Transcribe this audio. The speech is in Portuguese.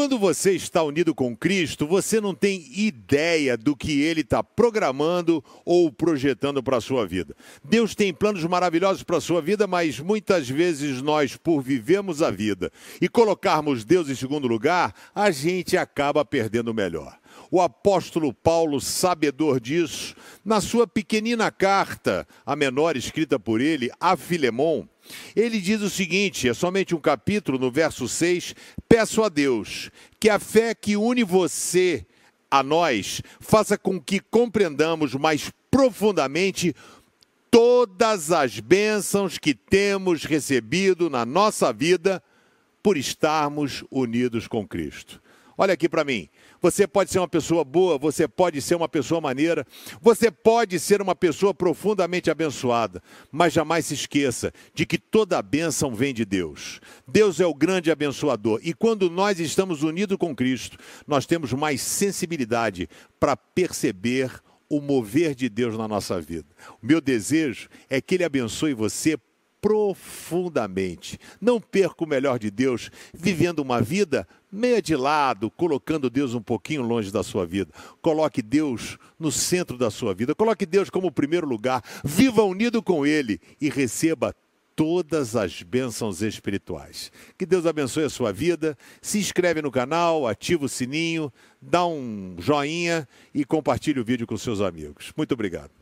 quando você está unido com Cristo, você não tem ideia do que Ele está programando ou projetando para a sua vida. Deus tem planos maravilhosos para a sua vida, mas muitas vezes nós, por vivermos a vida e colocarmos Deus em segundo lugar, a gente acaba perdendo o melhor. O apóstolo Paulo, sabedor disso, na sua pequenina carta, a menor escrita por ele, a Filemon, ele diz o seguinte: é somente um capítulo, no verso 6. Peço a Deus que a fé que une você a nós faça com que compreendamos mais profundamente todas as bênçãos que temos recebido na nossa vida por estarmos unidos com Cristo. Olha aqui para mim. Você pode ser uma pessoa boa, você pode ser uma pessoa maneira, você pode ser uma pessoa profundamente abençoada, mas jamais se esqueça de que toda a bênção vem de Deus. Deus é o grande abençoador e quando nós estamos unidos com Cristo, nós temos mais sensibilidade para perceber o mover de Deus na nossa vida. O meu desejo é que Ele abençoe você profundamente. Não perca o melhor de Deus vivendo uma vida meia de lado, colocando Deus um pouquinho longe da sua vida. Coloque Deus no centro da sua vida. Coloque Deus como primeiro lugar. Viva unido com Ele e receba todas as bênçãos espirituais. Que Deus abençoe a sua vida. Se inscreve no canal, ativa o sininho, dá um joinha e compartilhe o vídeo com seus amigos. Muito obrigado.